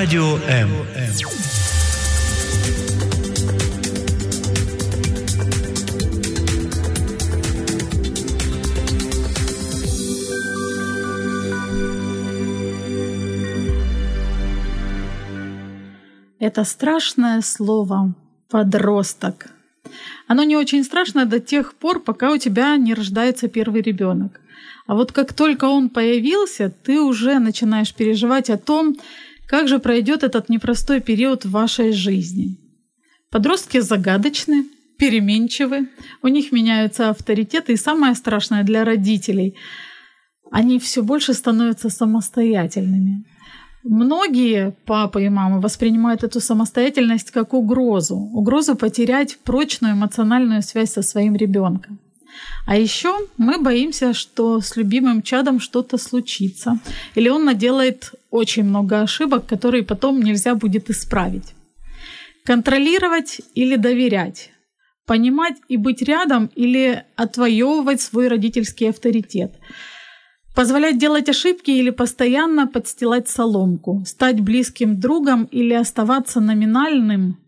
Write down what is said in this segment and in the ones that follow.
Радио М. Это страшное слово «подросток». Оно не очень страшно до тех пор, пока у тебя не рождается первый ребенок. А вот как только он появился, ты уже начинаешь переживать о том, как же пройдет этот непростой период в вашей жизни. Подростки загадочны, переменчивы, у них меняются авторитеты, и самое страшное для родителей – они все больше становятся самостоятельными. Многие папы и мамы воспринимают эту самостоятельность как угрозу, угрозу потерять прочную эмоциональную связь со своим ребенком. А еще мы боимся, что с любимым чадом что-то случится, или он наделает очень много ошибок, которые потом нельзя будет исправить. Контролировать или доверять, понимать и быть рядом или отвоевывать свой родительский авторитет. Позволять делать ошибки или постоянно подстилать соломку, стать близким другом или оставаться номинальным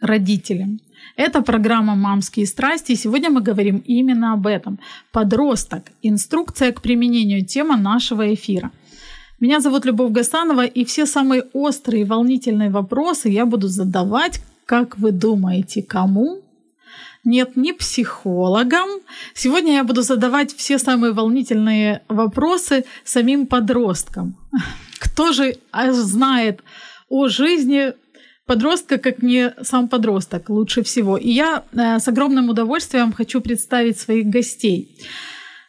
родителем. Это программа «Мамские страсти», и сегодня мы говорим именно об этом. Подросток. Инструкция к применению. Тема нашего эфира. Меня зовут Любовь Гасанова, и все самые острые и волнительные вопросы я буду задавать, как вы думаете, кому? Нет, не психологам. Сегодня я буду задавать все самые волнительные вопросы самим подросткам. Кто же а, знает о жизни подростка, как не сам подросток, лучше всего. И я э, с огромным удовольствием хочу представить своих гостей.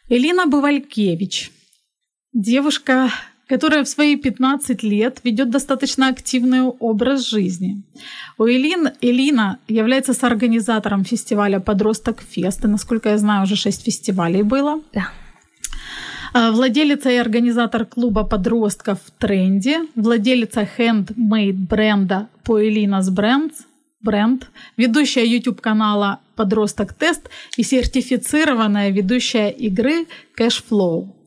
Элина Бывалькевич, девушка, которая в свои 15 лет ведет достаточно активный образ жизни. У Элин, Элина является соорганизатором фестиваля «Подросток Фест». И, насколько я знаю, уже 6 фестивалей было. Да. А, владелица и организатор клуба подростков в тренде, владелица handmade бренда Poelinas Brands, бренд, ведущая YouTube канала Подросток Тест и сертифицированная ведущая игры Cashflow.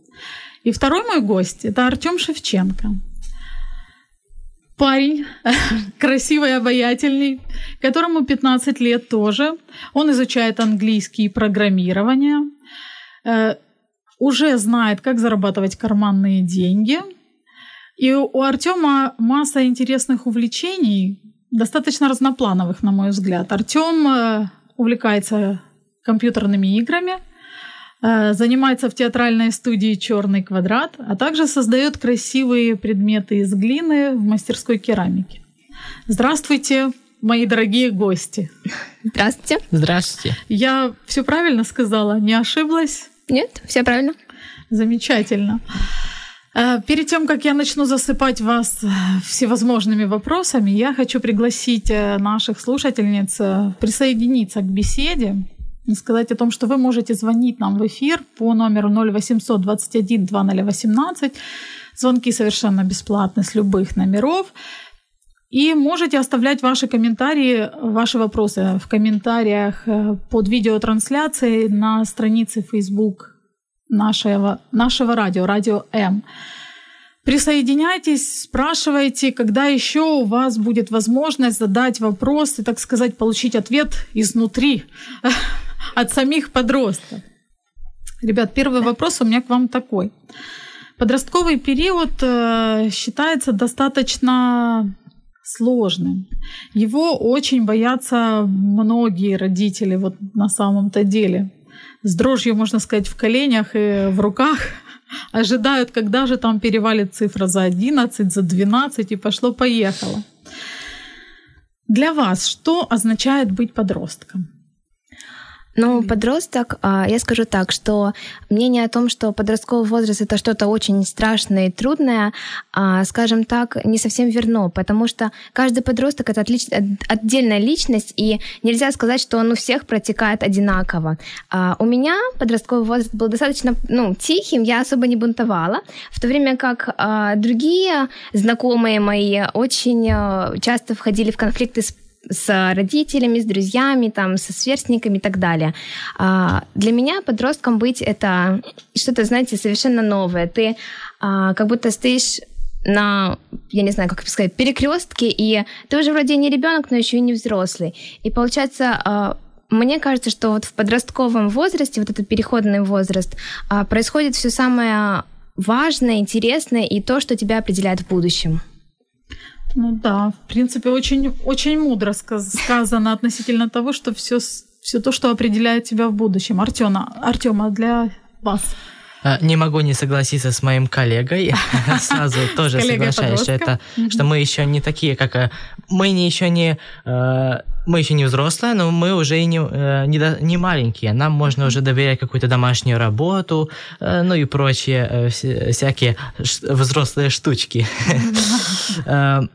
И второй мой гость это Артем Шевченко. Парень, красивый, обаятельный, которому 15 лет тоже. Он изучает английский и программирование. Э, уже знает, как зарабатывать карманные деньги. И у Артема масса интересных увлечений, достаточно разноплановых, на мой взгляд. Артем э, увлекается компьютерными играми, занимается в театральной студии Черный квадрат, а также создает красивые предметы из глины в мастерской керамики. Здравствуйте, мои дорогие гости. Здравствуйте. Здравствуйте. Я все правильно сказала, не ошиблась? Нет, все правильно. Замечательно. Э, перед тем, как я начну засыпать вас э, всевозможными вопросами, я хочу пригласить э, наших слушательниц присоединиться к беседе сказать о том, что вы можете звонить нам в эфир по номеру 0800 21 2018. Звонки совершенно бесплатны с любых номеров. И можете оставлять ваши комментарии, ваши вопросы в комментариях э, под видеотрансляцией на странице Facebook нашего, нашего радио, радио М. Присоединяйтесь, спрашивайте, когда еще у вас будет возможность задать вопрос и, так сказать, получить ответ изнутри, от самих подростков. Ребят, первый вопрос у меня к вам такой. Подростковый период э, считается достаточно сложным. Его очень боятся многие родители вот на самом-то деле. С дрожью, можно сказать, в коленях и в руках ожидают, когда же там перевалит цифра за 11, за 12 и пошло-поехало. Для вас что означает быть подростком? Ну, подросток, а, я скажу так, что мнение о том, что подростковый возраст это что-то очень страшное и трудное, а, скажем так, не совсем верно, потому что каждый подросток это отлич... отдельная личность, и нельзя сказать, что он у всех протекает одинаково. А, у меня подростковый возраст был достаточно ну, тихим, я особо не бунтовала, в то время как другие знакомые мои очень часто входили в конфликты с с родителями, с друзьями, там, со сверстниками и так далее. А, для меня подростком быть это что-то, знаете, совершенно новое. Ты а, как будто стоишь на, я не знаю, как сказать, перекрестке, и ты уже вроде не ребенок, но еще и не взрослый. И получается, а, мне кажется, что вот в подростковом возрасте, вот этот переходный возраст, а, происходит все самое важное, интересное и то, что тебя определяет в будущем. Ну да, в принципе, очень, очень мудро сказано относительно того, что все, все то, что определяет тебя в будущем. Артема, Артема, для вас. А, не могу не согласиться с моим коллегой. Сразу тоже соглашаюсь, что это, что мы еще не такие, как э, мы не еще не э, мы еще не взрослые, но мы уже и не, э, не, не маленькие. Нам можно уже доверять какую-то домашнюю работу, ну и прочие всякие взрослые штучки.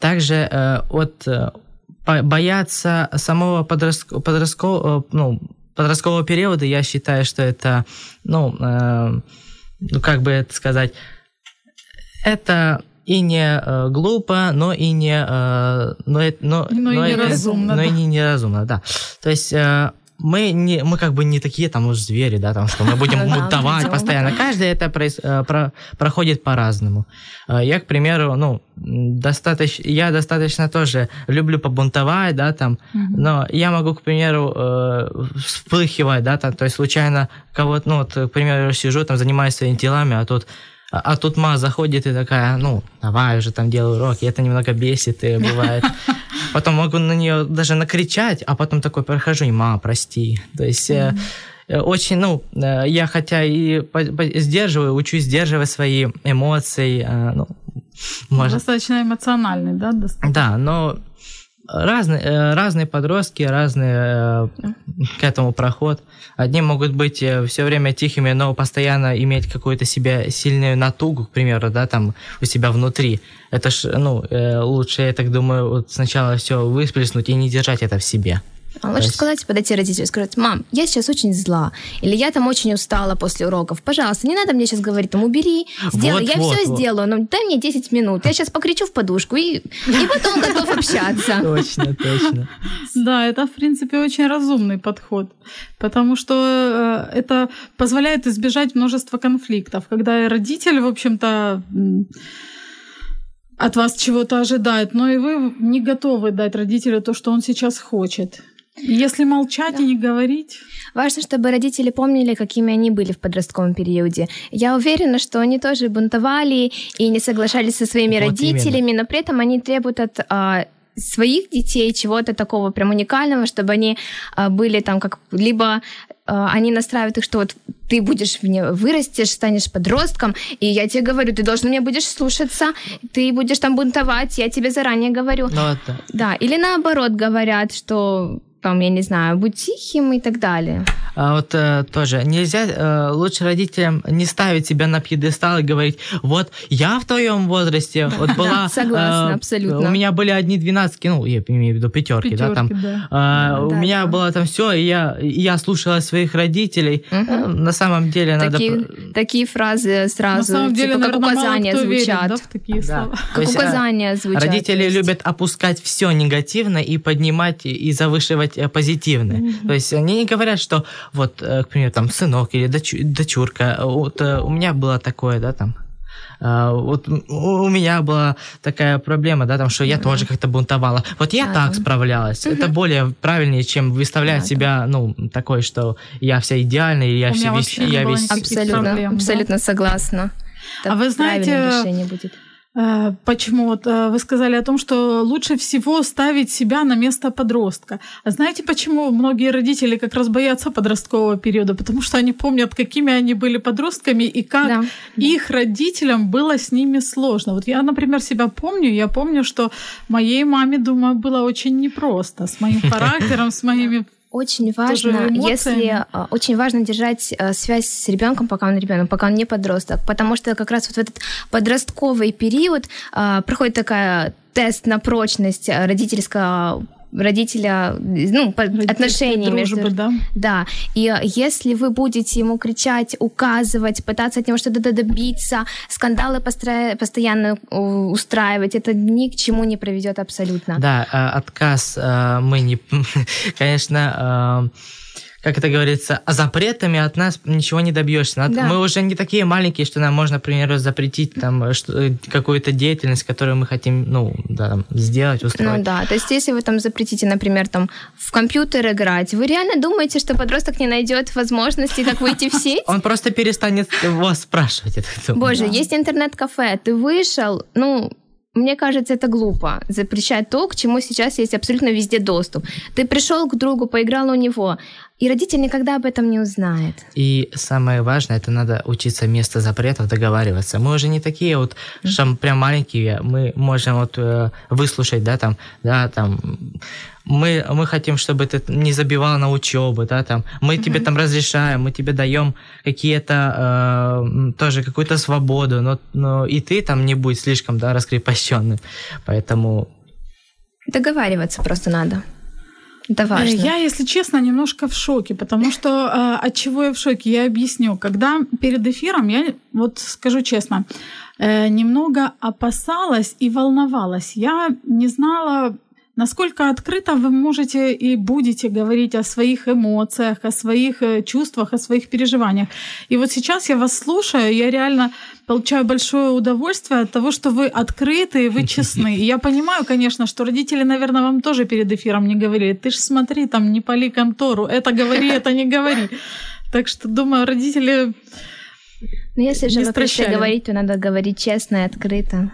Также вот бояться самого подросткового, ну, подросткового периода я считаю, что это, ну, э, ну как бы это сказать, это и не э, глупо, но и не, э, но, но, но, но и неразумно, но да. и не неразумно, да. То есть э, мы не, мы как бы не такие там уж звери, да, там, что мы будем мутовать постоянно. Каждый это э, про, проходит по-разному. Э, я, к примеру, ну, достаточно, я достаточно тоже люблю побунтовать, да, там, но я могу, к примеру, э, вспыхивать, да, там, то есть случайно кого-то, ну, вот, к примеру, сижу, там, занимаюсь своими делами, а тут а, а тут ма заходит и такая, ну, давай уже там делаю уроки. Это немного бесит и бывает. Потом могу на нее даже накричать, а потом такой прохожу, и ма, прости. То есть mm-hmm. очень, ну, э, я хотя и сдерживаю, учусь сдерживать свои эмоции. Э, ну, может... Достаточно эмоциональный, да? Достаточно. Да, но разные, э, разные подростки, разные э, к этому проход. Одни могут быть э, все время тихими, но постоянно иметь какую-то себя сильную натугу, к примеру, да, там у себя внутри. Это ж, ну, лучше, я так думаю, вот сначала все высплеснуть и не держать это в себе. А лучше есть... сказать, подойти родителю и сказать, мам, я сейчас очень зла, или я там очень устала после уроков, пожалуйста, не надо мне сейчас говорить, там, убери, сделай, вот, я вот, все вот. сделаю, но дай мне 10 минут, я сейчас покричу в подушку и, и потом готов общаться. Точно, точно. Да, это, в принципе, очень разумный подход, потому что э, это позволяет избежать множества конфликтов, когда родитель, в общем-то, от вас чего-то ожидает, но и вы не готовы дать родителю то, что он сейчас хочет. Если молчать да. и не говорить. Важно, чтобы родители помнили, какими они были в подростковом периоде. Я уверена, что они тоже бунтовали и не соглашались со своими вот родителями, именно. но при этом они требуют от а, своих детей чего-то такого прям уникального, чтобы они а, были там как либо а, они настраивают их, что вот ты будешь мне вырастешь, станешь подростком, и я тебе говорю, ты должен мне будешь слушаться, ты будешь там бунтовать, я тебе заранее говорю. Ну, это... Да, или наоборот говорят, что там, я не знаю, будь тихим и так далее. А вот э, тоже нельзя, э, лучше родителям не ставить себя на пьедестал и говорить, вот я в твоем возрасте, вот была... Согласна, э, абсолютно. У меня были одни двенадцатки, ну, я имею в виду пятерки, да, там. Э, у меня было там все, и я, я слушала своих родителей. На самом деле надо... Такие фразы сразу, на самом деле, типа, как указания звучат. в такие слова. Как э, указания звучат. Родители любят опускать все негативно и поднимать и завышивать э, позитивное. То есть они не говорят, что вот, э, к примеру, там, сынок или дочурка, вот э, у меня было такое, да, там, вот у меня была такая проблема, да, там, что я тоже как-то бунтовала. Вот я так справлялась. Это более правильнее, чем выставлять себя, ну, такой, что я вся идеальная, и я, все весь, я весь... Абсолютно, абсолютно согласна. а вы знаете, будет. Э, почему вот э, вы сказали о том, что лучше всего ставить себя на место подростка. А знаете, почему многие родители как раз боятся подросткового периода? Потому что они помнят, какими они были подростками и как да. их родителям было с ними сложно. Вот я, например, себя помню. Я помню, что моей маме, думаю, было очень непросто с моим характером, с моими очень важно, если а, очень важно держать а, связь с ребенком, пока он ребенок, пока он не подросток, потому что как раз вот в этот подростковый период а, проходит такая тест на прочность родительского родителя, ну, отношений дружбы, между... Да? да. И если вы будете ему кричать, указывать, пытаться от него что-то добиться, скандалы постро... постоянно устраивать, это ни к чему не приведет абсолютно. Да, отказ мы не... Конечно, как это говорится, запретами от нас ничего не добьешься. Да. Мы уже не такие маленькие, что нам можно, например, запретить там что, какую-то деятельность, которую мы хотим, ну, да, там, сделать, устроить. Ну да, то есть если вы там запретите, например, там в компьютер играть, вы реально думаете, что подросток не найдет возможности, как выйти в сеть? Он просто перестанет вас спрашивать. Боже, есть интернет-кафе, ты вышел, ну, мне кажется, это глупо запрещать то, к чему сейчас есть абсолютно везде доступ. Ты пришел к другу, поиграл у него, и родитель никогда об этом не узнает. И самое важное, это надо учиться вместо запретов договариваться. Мы уже не такие вот, что прям маленькие, мы можем вот э, выслушать, да, там, да, там, мы, мы хотим, чтобы ты не забивал на учебу, да, там, мы mm-hmm. тебе там разрешаем, мы тебе даем какие-то, э, тоже какую-то свободу, но, но и ты там не будь слишком, да, раскрепощенным, поэтому... Договариваться просто надо. Это важно. Я, если честно, немножко в шоке, потому что э, от чего я в шоке, я объясню. Когда перед эфиром, я вот скажу честно, э, немного опасалась и волновалась. Я не знала, насколько открыто вы можете и будете говорить о своих эмоциях, о своих э, чувствах, о своих переживаниях. И вот сейчас я вас слушаю, я реально получаю большое удовольствие от того, что вы открыты, вы честны. И я понимаю, конечно, что родители, наверное, вам тоже перед эфиром не говорили, ты ж смотри, там не пали контору, это говори, это не говори. Так что, думаю, родители Ну, если же вы говорить, то надо говорить честно и открыто.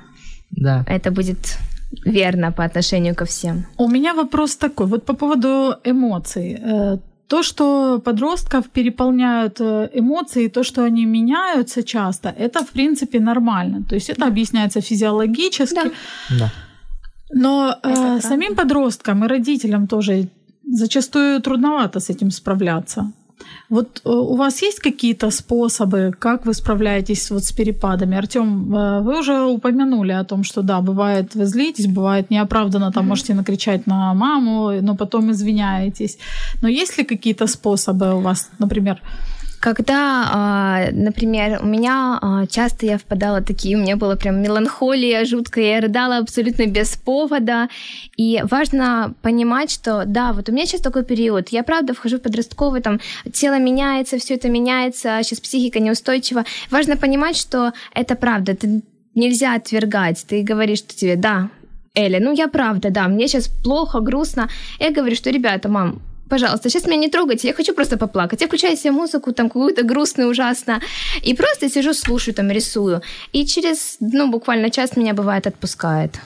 Да. Это будет верно по отношению ко всем. У меня вопрос такой, вот по поводу эмоций. Э, то, что подростков переполняют э, эмоции, то, что они меняются часто, это в принципе нормально. То есть это объясняется физиологически. Да. да. Но э, самим подросткам и родителям тоже зачастую трудновато с этим справляться. Вот э, у вас есть какие-то способы, как вы справляетесь вот с перепадами? Артем, э, вы уже упомянули о том, что да, бывает вы злитесь, бывает неоправданно, там mm-hmm. можете накричать на маму, но потом извиняетесь. Но есть ли какие-то способы у вас, например? Когда, а, например, у меня а, часто я впадала такие, у меня была прям меланхолия жуткая, я рыдала абсолютно без повода. И важно понимать, что да, вот у меня сейчас такой период, я правда вхожу в подростковый, там тело меняется, все это меняется, сейчас психика неустойчива. Важно понимать, что это правда, это нельзя отвергать. Ты говоришь, что тебе, да, Эля, ну я правда, да, мне сейчас плохо, грустно. Я говорю, что, ребята, мам, пожалуйста, сейчас меня не трогайте, я хочу просто поплакать. Я включаю себе музыку, там, какую-то грустную, ужасно, и просто сижу, слушаю, там, рисую. И через, ну, буквально час меня, бывает, отпускает.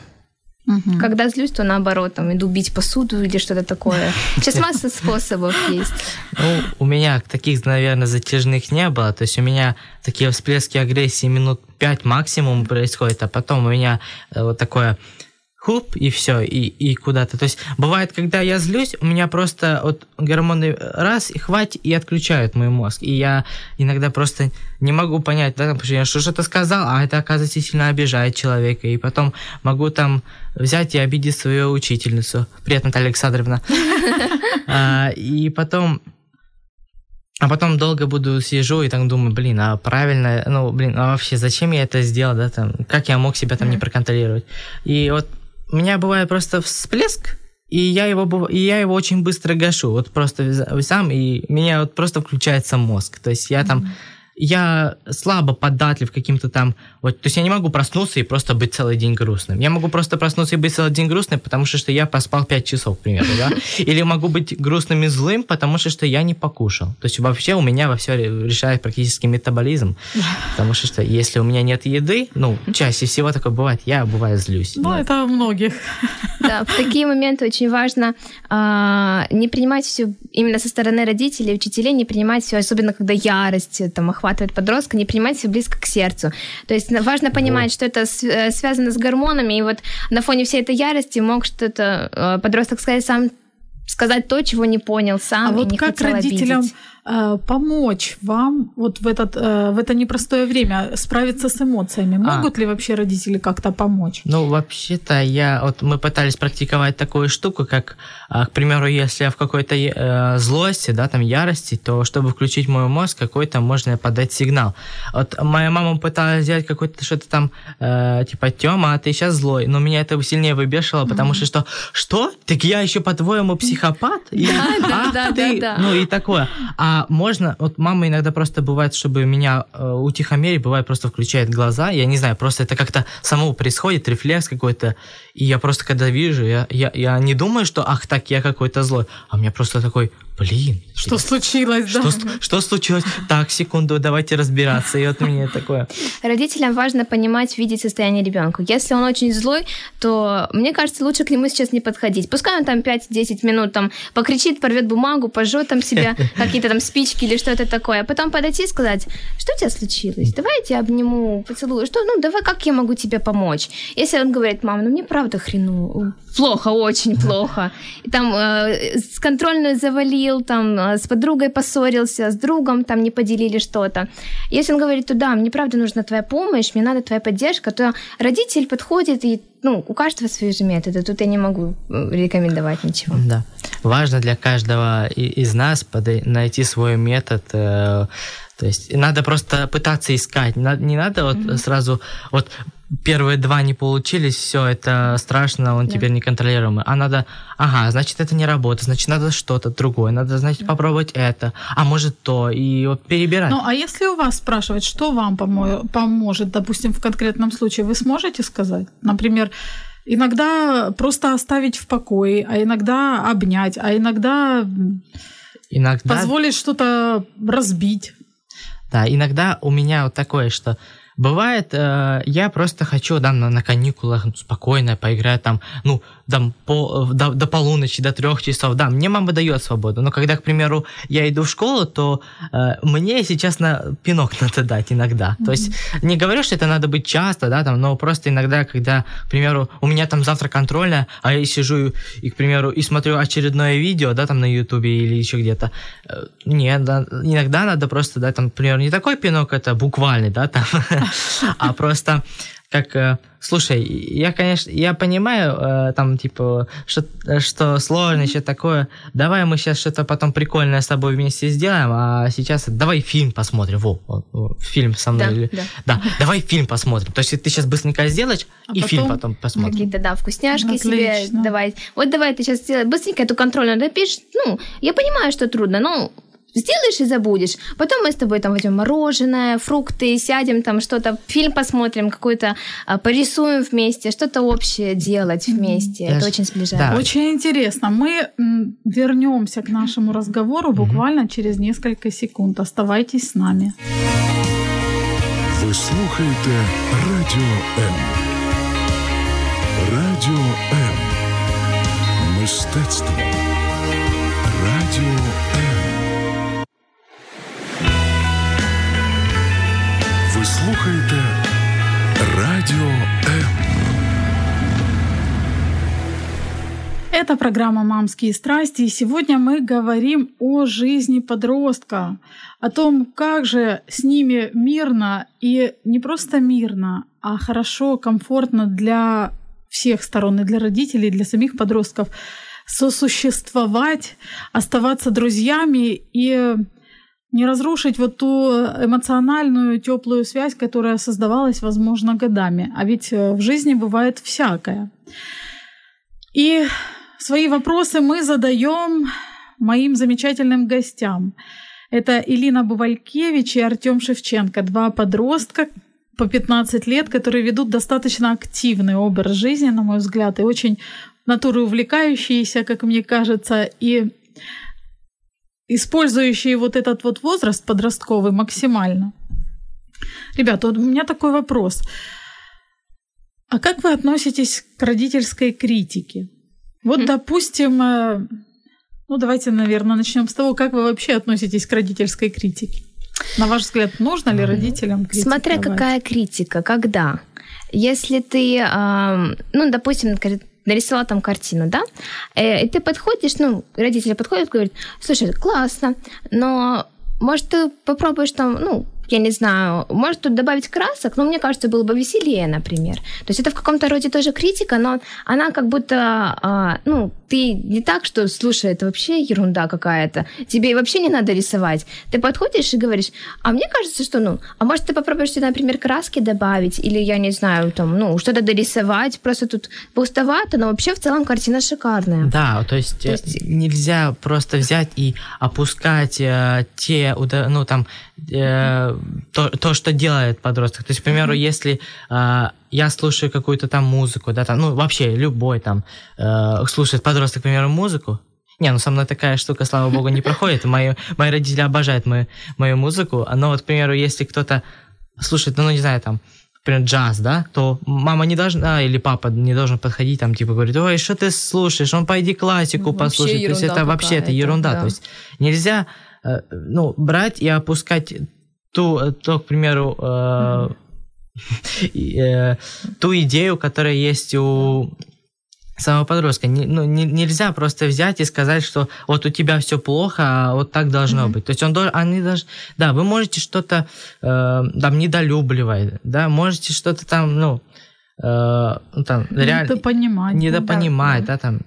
Угу. Когда злюсь, то наоборот, там, иду бить посуду или что-то такое. Сейчас масса способов есть. Ну, у меня таких, наверное, затяжных не было. То есть у меня такие всплески агрессии минут пять максимум происходит, а потом у меня э, вот такое хуп, и все, и, и куда-то. То есть бывает, когда я злюсь, у меня просто вот гормоны раз, и хватит, и отключают мой мозг. И я иногда просто не могу понять, да, потому что я что-то сказал, а это, оказывается, сильно обижает человека. И потом могу там взять и обидеть свою учительницу. Привет, Наталья Александровна. А, и потом а потом долго буду сижу и так думаю, блин, а правильно, ну, блин, а вообще зачем я это сделал, да, там, как я мог себя там не проконтролировать? И вот у меня бывает просто всплеск, и я его, и я его очень быстро гашу, вот просто сам, и меня вот просто включается мозг. То есть я там mm-hmm я слабо податлив каким-то там... Вот, то есть я не могу проснуться и просто быть целый день грустным. Я могу просто проснуться и быть целый день грустным, потому что, что я поспал 5 часов, к примеру, да? Или могу быть грустным и злым, потому что, что я не покушал. То есть вообще у меня во все решает практически метаболизм. Потому что, что если у меня нет еды, ну, чаще всего такое бывает, я бывает злюсь. Ну, да. это у многих. Да, в такие моменты очень важно а, не принимать все именно со стороны родителей, учителей, не принимать все, особенно когда ярость там охватывает охватывает подростка, не принимать все близко к сердцу. То есть важно понимать, вот. что это э, связано с гормонами, и вот на фоне всей этой ярости мог что-то э, подросток сказать сам сказать то, чего не понял сам а и вот не как хотел родителям обидеть. Э, помочь вам вот в, этот, э, в это непростое время справиться с эмоциями? А. Могут а. ли вообще родители как-то помочь? Ну, вообще-то я, вот мы пытались практиковать такую штуку, как, а, к примеру, если я в какой-то э, злости, да, там ярости, то чтобы включить мой мозг, какой-то можно подать сигнал. Вот моя мама пыталась сделать какой-то что-то там, э, типа, Тёма, а ты сейчас злой, но меня это сильнее выбешивало, потому mm-hmm. что что? Что? Так я еще по-твоему псих психопат, Да, да, да. ну и такое. А можно, вот мама иногда просто бывает, чтобы меня э, утихомирить, бывает просто включает глаза, я не знаю, просто это как-то само происходит, рефлекс какой-то, и я просто когда вижу, я, я, я не думаю, что ах так, я какой-то злой, а у меня просто такой, блин, Что случилось, да? что, что случилось? Так, секунду, давайте разбираться. И вот мне такое. Родителям важно понимать, видеть состояние ребенка. Если он очень злой, то мне кажется, лучше к нему сейчас не подходить. Пускай он там 5-10 минут там покричит, порвет бумагу, пожжет там себя какие-то там спички или что-то такое, а потом подойти и сказать, что у тебя случилось? Давай я тебя обниму, поцелую. Что, ну давай, как я могу тебе помочь? Если он говорит, мам, ну мне правда хрену, плохо, очень плохо. И там э, с контрольную завалил, там э, с подругой поссорился, с другом там не поделили что-то. Если он говорит, то да, мне правда нужна твоя помощь, мне надо твоя поддержка, то родитель подходит и ну, у каждого свои же методы. Тут я не могу рекомендовать ничего. Да. Важно для каждого из нас найти свой метод. э, То есть надо просто пытаться искать. Не надо, вот сразу вот первые два не получились, все, это страшно, он Да. теперь неконтролируемый. А надо, ага, значит, это не работает, значит, надо что-то другое, надо, значит, попробовать это, а может то, и вот перебирать. Ну, а если у вас спрашивать, что вам помо- поможет, допустим, в конкретном случае, вы сможете сказать? Например, иногда просто оставить в покое, а иногда обнять, а иногда Иногда позволить что-то разбить. Да, иногда у меня вот такое, что бывает, э, я просто хочу да, на, на каникулах ну, спокойно поиграть там, ну, там, по, до, до полуночи, до трех часов. Да, мне мама дает свободу, но когда, к примеру, я иду в школу, то э, мне, если честно, пинок надо дать иногда. То есть не говорю, что это надо быть часто, да, там, но просто иногда, когда, к примеру, у меня там завтра контрольная, а я сижу и, к примеру, и смотрю очередное видео, да, там на ютубе или еще где-то, э, нет, да, иногда надо просто, да, там, например, не такой пинок, это буквальный, да, там, а просто как, э, слушай, я, конечно, я понимаю, э, там, типа, что, что сложно, еще такое, давай мы сейчас что-то потом прикольное с тобой вместе сделаем, а сейчас давай фильм посмотрим, во, во, во, фильм со мной. Да, или- да. да, давай фильм посмотрим. То есть ты сейчас быстренько сделаешь, А и фильм потом потом посмотрим. Какие-то, да, вкусняшки себе Отлично. давай. Вот давай ты сейчас сделай быстренько эту контрольную допишешь. Ну, я понимаю, что трудно, но сделаешь и забудешь. Потом мы с тобой там возьмем мороженое, фрукты, сядем там что-то, фильм посмотрим, какой-то а, порисуем вместе, что-то общее делать вместе. Даже- Это очень сближает. да. Очень интересно. Мы м, вернемся к нашему разговору буквально через несколько секунд. Оставайтесь с нами. Ви слухаєте Радіо М. Радіо М. Мистецтво. Радіо М. Это программа «Мамские страсти», и сегодня мы говорим о жизни подростка, о том, как же с ними мирно и не просто мирно, а хорошо, комфортно для всех сторон, и для родителей, и для самих подростков сосуществовать, оставаться друзьями и не разрушить вот ту эмоциональную теплую связь, которая создавалась, возможно, годами. А ведь э, в жизни бывает всякое. И свои вопросы мы задаем моим замечательным гостям. Это Илина Бувалькевич и Артем Шевченко, два подростка по 15 лет, которые ведут достаточно активный образ жизни, на мой взгляд, и очень натуры увлекающиеся, как мне кажется, и использующие вот этот вот возраст подростковый максимально. Ребята, вот у меня такой вопрос. А как вы относитесь к родительской критике? Вот, допустим, э, ну давайте, наверное, начнем с того, как вы вообще относитесь к родительской критике. На ваш взгляд, нужно ли родителям критиковать? Смотря какая критика, когда. Если ты, ну, допустим, нарисовала там картину, да, э, и ты подходишь, ну, родители подходят, говорят, слушай, классно, но может ты попробуешь там, ну, я не знаю, может тут добавить красок, но мне кажется, было бы веселее, например. То есть это в каком-то роде тоже критика, но она как будто, а, ну, ты не так, что, слушай, это вообще ерунда какая-то, тебе вообще не надо рисовать. Ты подходишь и говоришь, а мне кажется, что, ну, а может ты попробуешь, например, краски добавить, или, я не знаю, там, ну, что-то дорисовать, просто тут пустовато, но вообще в целом картина шикарная. Да, то есть, то есть... нельзя просто взять и опускать э, те, ну, там, э, то, то, что делает подросток. То есть, к примеру, mm-hmm. если э, я слушаю какую-то там музыку, да, там, ну, вообще любой там э, слушает подросток, к примеру, музыку, не, ну со мной такая штука, слава богу, не проходит. Мои, мои родители обожают мою, мою музыку. Но вот, к примеру, если кто-то слушает, ну, не знаю, там, например, джаз, да, то мама не должна, или папа не должен подходить, там, типа, говорить, ой, что ты слушаешь, он пойди классику ну, послушай. То есть это вообще это ерунда. Да. То есть нельзя, э, ну, брать и опускать ту, то, к примеру, э, э, ту идею, которая есть у самого подростка. Не, ну, не, нельзя просто взять и сказать, что вот у тебя все плохо, а вот так должно mm-hmm. быть. То есть он должен, они даже, да, вы можете что-то э, там недолюбливать, да, можете что-то там, ну, э, ну там реально недопонимать, недопонимать, да, да там.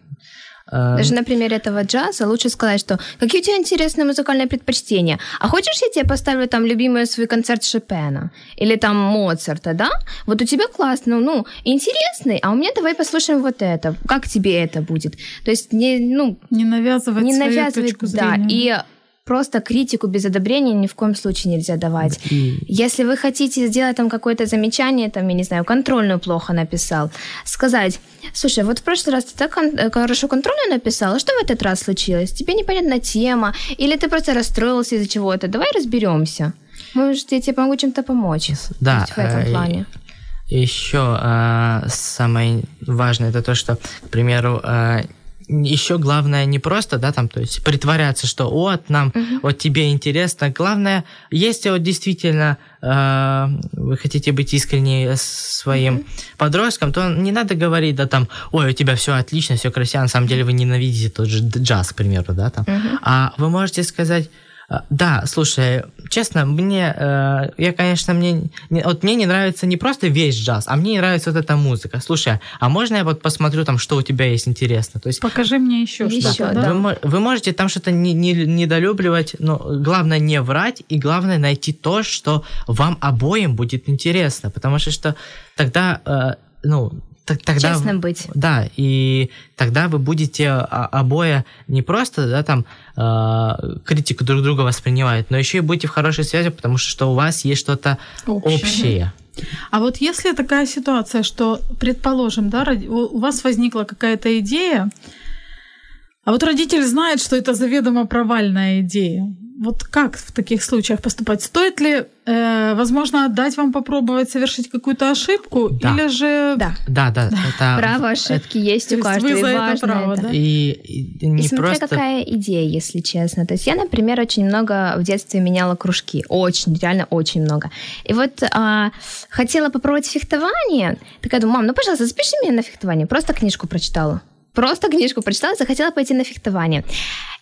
Даже на примере этого джаза лучше сказать, что какие у тебя интересные музыкальные предпочтения. А хочешь, я тебе поставлю там любимый свой концерт Шопена? Или там Моцарта, да? Вот у тебя классно, ну, интересный, а у меня давай послушаем вот это. Как тебе это будет? То есть не, ну... Не навязывать Не навязывать, точку да. И просто критику без одобрения ни в коем случае нельзя давать. Если вы хотите сделать там какое-то замечание, там, я не знаю, контрольную плохо написал, сказать, слушай, вот в прошлый раз ты так э, хорошо контрольную написал, а что в этот раз случилось? Тебе непонятна тема, или ты просто расстроился из-за чего-то, давай разберемся. Может, я тебе могу чем-то помочь. Да. в этом э, плане. Еще э, самое важное это то, что, к примеру, э, еще главное не просто, да, там, то есть притворяться, что вот нам, uh-huh. вот тебе интересно. Главное, если вот действительно э, вы хотите быть искренне своим uh-huh. подростком, то не надо говорить, да, там, ой, у тебя все отлично, все красиво, на самом деле вы ненавидите тот же джаз, к примеру, да, там. Uh-huh. А вы можете сказать, да, слушай, честно, мне, э, я, конечно, мне, не, вот мне не нравится не просто весь джаз, а мне не нравится вот эта музыка. Слушай, а можно я вот посмотрю там, что у тебя есть интересно? То есть, Покажи мне еще, еще что-то. Да? Вы, вы можете там что-то не, не, недолюбливать, но главное не врать и главное найти то, что вам обоим будет интересно, потому что, что тогда, э, ну, тогда... Честным быть. Да, и тогда вы будете а, обои не просто, да, там, э, критику друг друга воспринимать, но еще и будете в хорошей связи, потому что, что у вас есть что-то общее. общее. А вот если такая ситуация, что, предположим, да, у вас возникла какая-то идея, а вот родитель знает, что это заведомо провальная идея. Вот как в таких случаях поступать? Стоит ли, э, возможно, дать вам попробовать совершить какую-то ошибку, да. или же... Да, да, да. Это... Право ошибки это... есть у каждого, вы за важно это право, это. Да? И, и, не и смотря просто... какая идея, если честно. То есть я, например, очень много в детстве меняла кружки. Очень, реально очень много. И вот а, хотела попробовать фехтование. Такая думаю, мам, ну, пожалуйста, запиши меня на фехтование. Просто книжку прочитала просто книжку прочитала, захотела пойти на фехтование.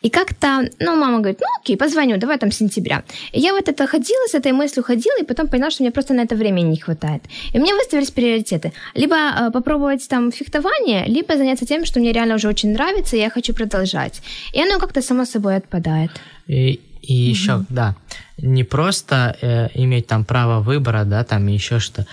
И как-то, ну, мама говорит, ну, окей, позвоню, давай там сентября. И я вот это ходила, с этой мыслью ходила, и потом поняла, что мне просто на это времени не хватает. И мне выставились приоритеты. Либо э, попробовать там фехтование, либо заняться тем, что мне реально уже очень нравится, и я хочу продолжать. И оно как-то само собой отпадает. И, и еще, mm-hmm. да, не просто э, иметь там право выбора, да, там еще что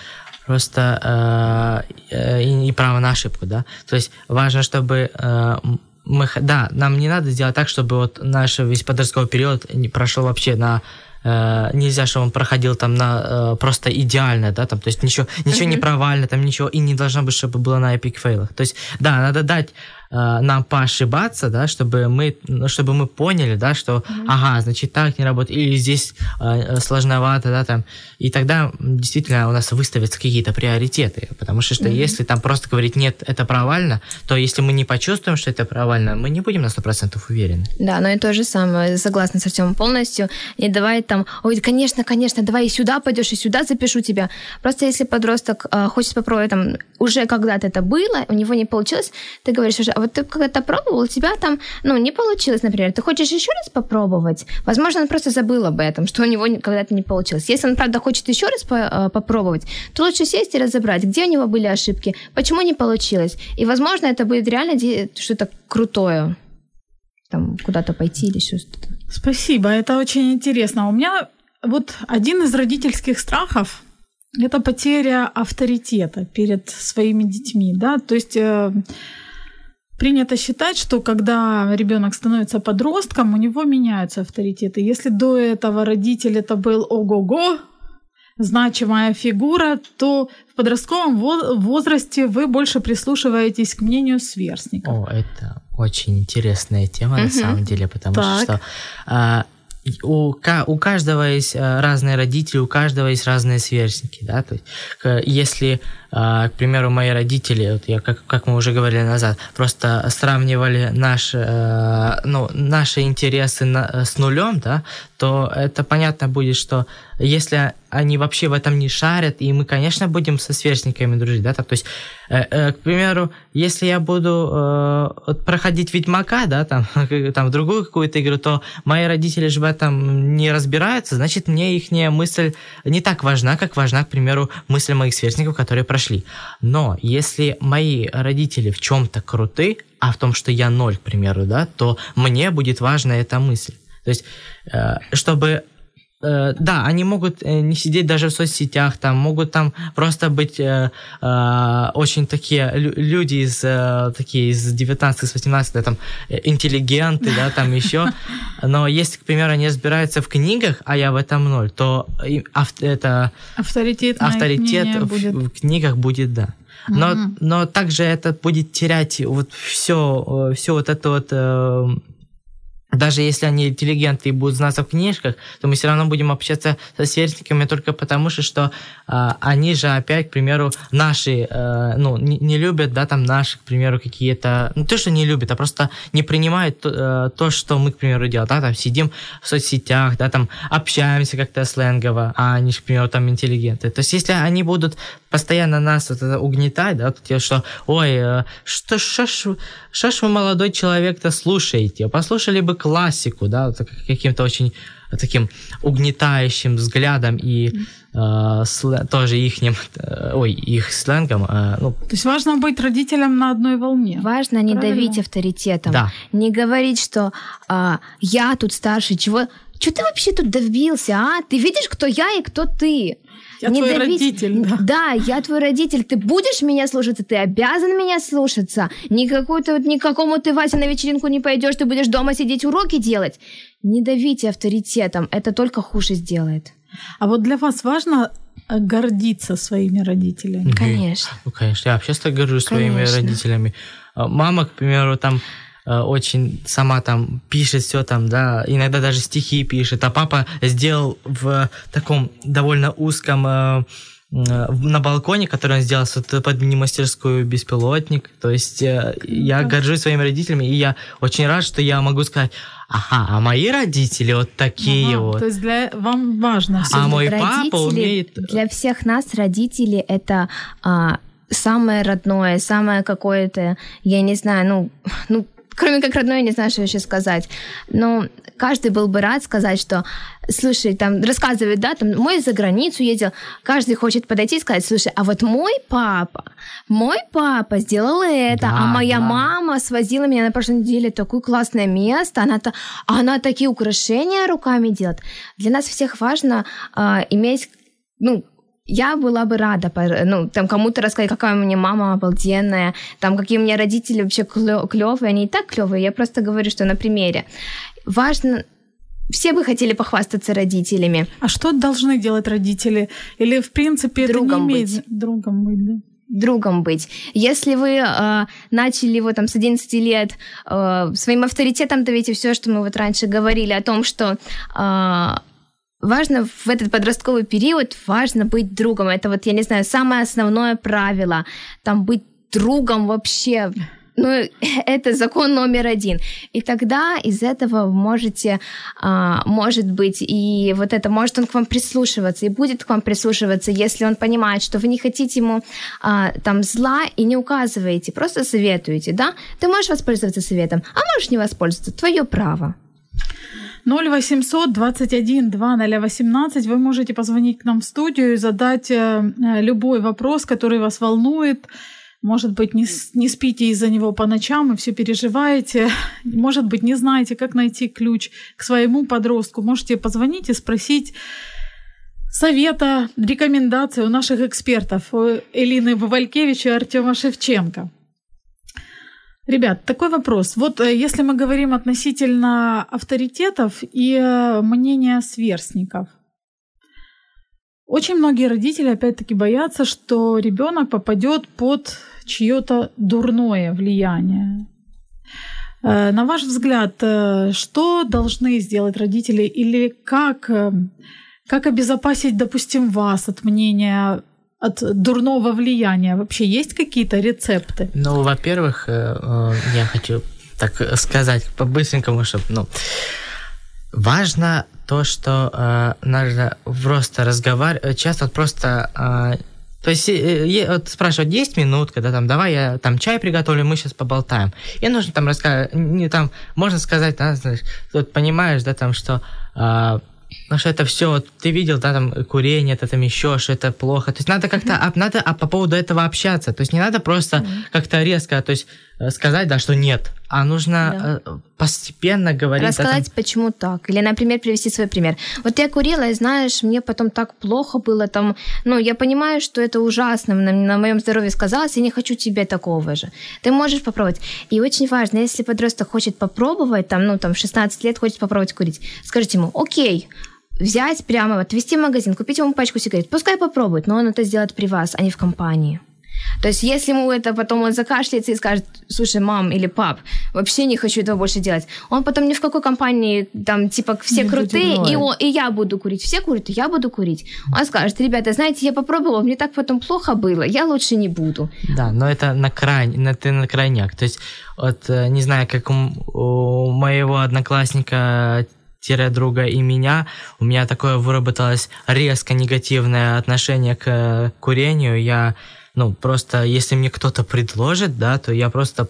просто э, э, и, и право на ошибку, да. То есть важно, чтобы э, мы, да, нам не надо сделать так, чтобы вот наш весь подростковый период не прошел вообще на э, нельзя, чтобы он проходил там на э, просто идеально, да, там, то есть ничего, ничего mm-hmm. не провально, там ничего, и не должно быть, чтобы было на эпик фейлах. То есть, да, надо дать нам поошибаться, да, чтобы мы, ну, чтобы мы поняли, да, что, mm-hmm. ага, значит, так не работает, или здесь э, сложновато, да, там, и тогда действительно у нас выставятся какие-то приоритеты, потому что, что mm-hmm. если там просто говорить, нет, это провально, то если мы не почувствуем, что это провально, мы не будем на 100% уверены. Да, но и то же самое, согласна со всем полностью, не давай там, ой, конечно, конечно, давай и сюда пойдешь, и сюда запишу тебя. Просто если подросток э, хочет попробовать, там, уже когда-то это было, у него не получилось, ты говоришь уже, вот ты когда-то пробовал, у тебя там, ну, не получилось, например, ты хочешь еще раз попробовать? Возможно, он просто забыл об этом, что у него когда-то не получилось. Если он, правда, хочет еще раз по- э, попробовать, то лучше сесть и разобрать, где у него были ошибки, почему не получилось. И, возможно, это будет реально что-то крутое. Там куда-то пойти или еще что-то. Спасибо, это очень интересно. У меня вот один из родительских страхов – это потеря авторитета перед своими детьми, да, то есть э, принято считать, что когда ребенок становится подростком, у него меняются авторитеты. Если до этого родитель это был ого-го, значимая фигура, то в подростковом во- возрасте вы больше прислушиваетесь к мнению сверстников. О, это очень интересная тема на Мгм. самом деле, потому Так. что а, у, у каждого есть а, разные родители, у каждого есть разные сверстники, да, то есть если, а, к примеру, мои родители, вот я, как, как мы уже говорили назад, просто сравнивали наш, э, ну, наши интересы на- с нулем, да, то это понятно будет, что если они вообще в этом не шарят, и мы, конечно, будем со сверстниками дружить, да, там, то есть, э, э, к примеру, если я буду э, проходить Ведьмака, да, там, там, другую какую-то игру, то мои родители же в этом не разбираются, значит, мне их мысль не так важна, как важна, к примеру, мысль моих сверстников, которые прошли. Но если мои родители в чем-то круты, а в том, что я ноль, к примеру, да, то мне будет важна эта мысль. То есть, э, чтобы э, да, они могут э, не сидеть даже в соцсетях, там могут там просто быть э, э, очень такие лю- люди из э, такие из 19 18 да, там э, интеллигенты, да, там еще. Но если, к примеру, они разбираются в книгах, а я в этом ноль, то ав- это Авторитет, авторитет в, будет. в книгах будет, да. Но, Мгм. но также это будет терять вот все, все вот это вот э, даже если они интеллигенты и будут знаться в книжках, то мы все равно будем общаться со сверстниками только потому, что, а, они же опять, к примеру, наши, э, ну, не, не любят, да, там наши, к примеру, какие-то, ну, то, что не любят, а просто не принимают то, э, то, что мы, к примеру, делаем, да, там сидим в соцсетях, да, там общаемся как-то сленгово, а они, к примеру, там интеллигенты. То есть, если они будут постоянно нас вот это угнетать, да, те, что, ой, э, что, что ж вы, молодой человек-то, слушаете? Послушали бы классику, да, каким-то очень таким угнетающим взглядом и э, слэ- тоже ихним, э, ой, их сленгом, э, ну, То есть важно быть родителям на одной волне. Важно не Правильно. давить авторитетом. да. Не говорить, что а, я тут старший, чего... Что ты вообще тут добился, а? Ты видишь, кто я и кто ты? Я не твой давить. родитель, да. Да, я твой родитель. Ты будешь меня слушаться, ты обязан меня слушаться. Никакую ты, вот никакому ты, Вася, на вечеринку не пойдешь, ты будешь дома сидеть, уроки делать. Не давите авторитетом, это только хуже сделает. А вот для вас важно э, гордиться своими родителями? Конечно. Ну, конечно, я вообще так горжусь своими Конечно. родителями. А, Мама, к примеру, там очень сама там пишет все там, да, иногда даже стихи пишет, а папа сделал в таком довольно узком э, э, на балконе, который он сделал под мини-мастерскую беспилотник. То есть э, я горжусь своими родителями, и я очень рад, что я могу сказать, ага, а мои родители вот такие Ага, вот. То есть для вам важно все. А мой папа Родители, умеет... Для всех нас родители это а, самое родное, самое какое-то, я не знаю, ну, ну, кроме как родное, я не знаю, что еще сказать. Но каждый был бы рад сказать, что, слушай, там рассказывает, да, там, мой за границу ездил, каждый хочет подойти и сказать, слушай, а вот мой папа, мой папа сделал это, Да, а моя да. мама свозила меня на прошлой неделе в такое классное место, она, то, она такие украшения руками делает. Для нас всех важно а, иметь, ну, я была бы рада, ну, там кому-то рассказать, какая у меня мама обалденная, там какие у меня родители вообще клевые, они и так клевые. Я просто говорю, что на примере. Важно, все бы хотели похвастаться родителями. А что должны делать родители? Или, в принципе, это Другом не имеет... быть. Другом быть, да. другом быть. Если вы э, начали вот там с 11 лет э, своим авторитетом давите все, что мы вот раньше говорили о том, что э, важно в этот подростковый период важно быть другом. Это вот, я не знаю, самое основное правило. Там быть другом вообще ну, это закон номер один. И тогда из этого можете, а, может быть, и вот это, может он к вам прислушиваться, и будет к вам прислушиваться, если он понимает, что вы не хотите ему а, там зла и не указываете, просто советуете, да? Ты можешь воспользоваться советом, а можешь не воспользоваться, твое право. 0800 21 2018 вы можете позвонить к нам в студию и задать э, любой вопрос, который вас волнует. Может быть, не, не спите из-за него по ночам и все переживаете. Может быть, не знаете, как найти ключ к своему подростку. Можете позвонить и спросить совета, рекомендации у наших экспертов, у Элины Валькевич и Артема Шевченко. Ребят, такой вопрос. Вот э, если мы говорим относительно авторитетов и э, мнения сверстников, очень многие родители опять-таки боятся, что ребенок попадет под чье-то дурное влияние. Э, на ваш взгляд, что должны сделать родители или как, как обезопасить, допустим, вас от мнения от дурного влияния? Вообще есть какие-то рецепты? Ну, во-первых, э, э, я хочу так сказать по-быстренькому, чтобы, ну, важно то, что э, нужно просто разговаривать, часто просто то есть вот спрашивают, 10 минут, когда там, давай я там чай приготовлю, мы сейчас поболтаем. И нужно там рассказать, не там, можно сказать, да, знаешь, вот понимаешь, да, там, что Потому что это все, вот, ты видел, да, там курение, это там еще, что это плохо. То есть надо как-то, mm-hmm. надо а по поводу этого общаться. То есть не надо просто mm-hmm. как-то резко, то есть сказать, да, что нет, а нужно да. Э, постепенно говорить. Рассказать, там... почему так. Или, например, привести свой пример. Вот я курила, и знаешь, мне потом так плохо было там. Ну, я понимаю, что это ужасно на, на моем здоровье сказалось, я не хочу тебе такого же. Ты можешь попробовать. И очень важно, если подросток хочет попробовать, там, ну, там, 16 лет хочет попробовать курить, скажите ему, окей, взять прямо, отвезти в магазин, купить ему пачку сигарет. Пускай попробует, но он это сделает при вас, а не в компании. То есть, если ему это потом он закашляется и скажет, слушай, мам или пап, вообще не хочу этого больше делать, он потом ни в какой компании, там, типа, все не крутые, и, он, и я буду курить, все курят, и я буду курить. Он скажет, ребята, знаете, я попробовал, мне так потом плохо было, я лучше не буду. Да, но это на крайне, на, ты на крайняк. То есть, вот, э, не знаю, как у, у моего одноклассника друга и меня, у меня такое выработалось резко негативное отношение к э, курению. Я, ну, просто, если мне кто-то предложит, да, то я просто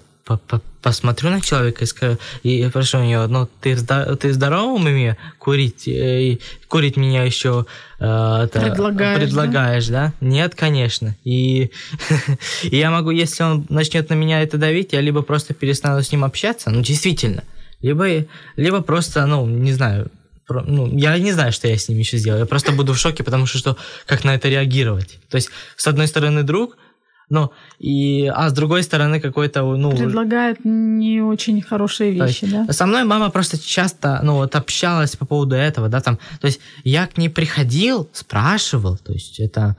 посмотрю на человека и, скажу, и прошу у него, ну, ты, ты здоровым уме курить, э, курить меня еще э, предлагаешь, предлагаешь да? да? Нет, конечно. И, и я могу, если он начнет на меня это давить, я либо просто перестану с ним общаться, ну, действительно, либо, либо просто, ну, не знаю, ну, я не знаю, что я с ними еще сделаю. Я просто буду в шоке, потому что, что как на это реагировать. То есть, с одной стороны, друг, но и, а с другой стороны, какой-то, ну... Предлагает не очень хорошие вещи, есть, да? Со мной мама просто часто, ну, вот общалась по поводу этого, да, там, то есть я к ней приходил, спрашивал, то есть это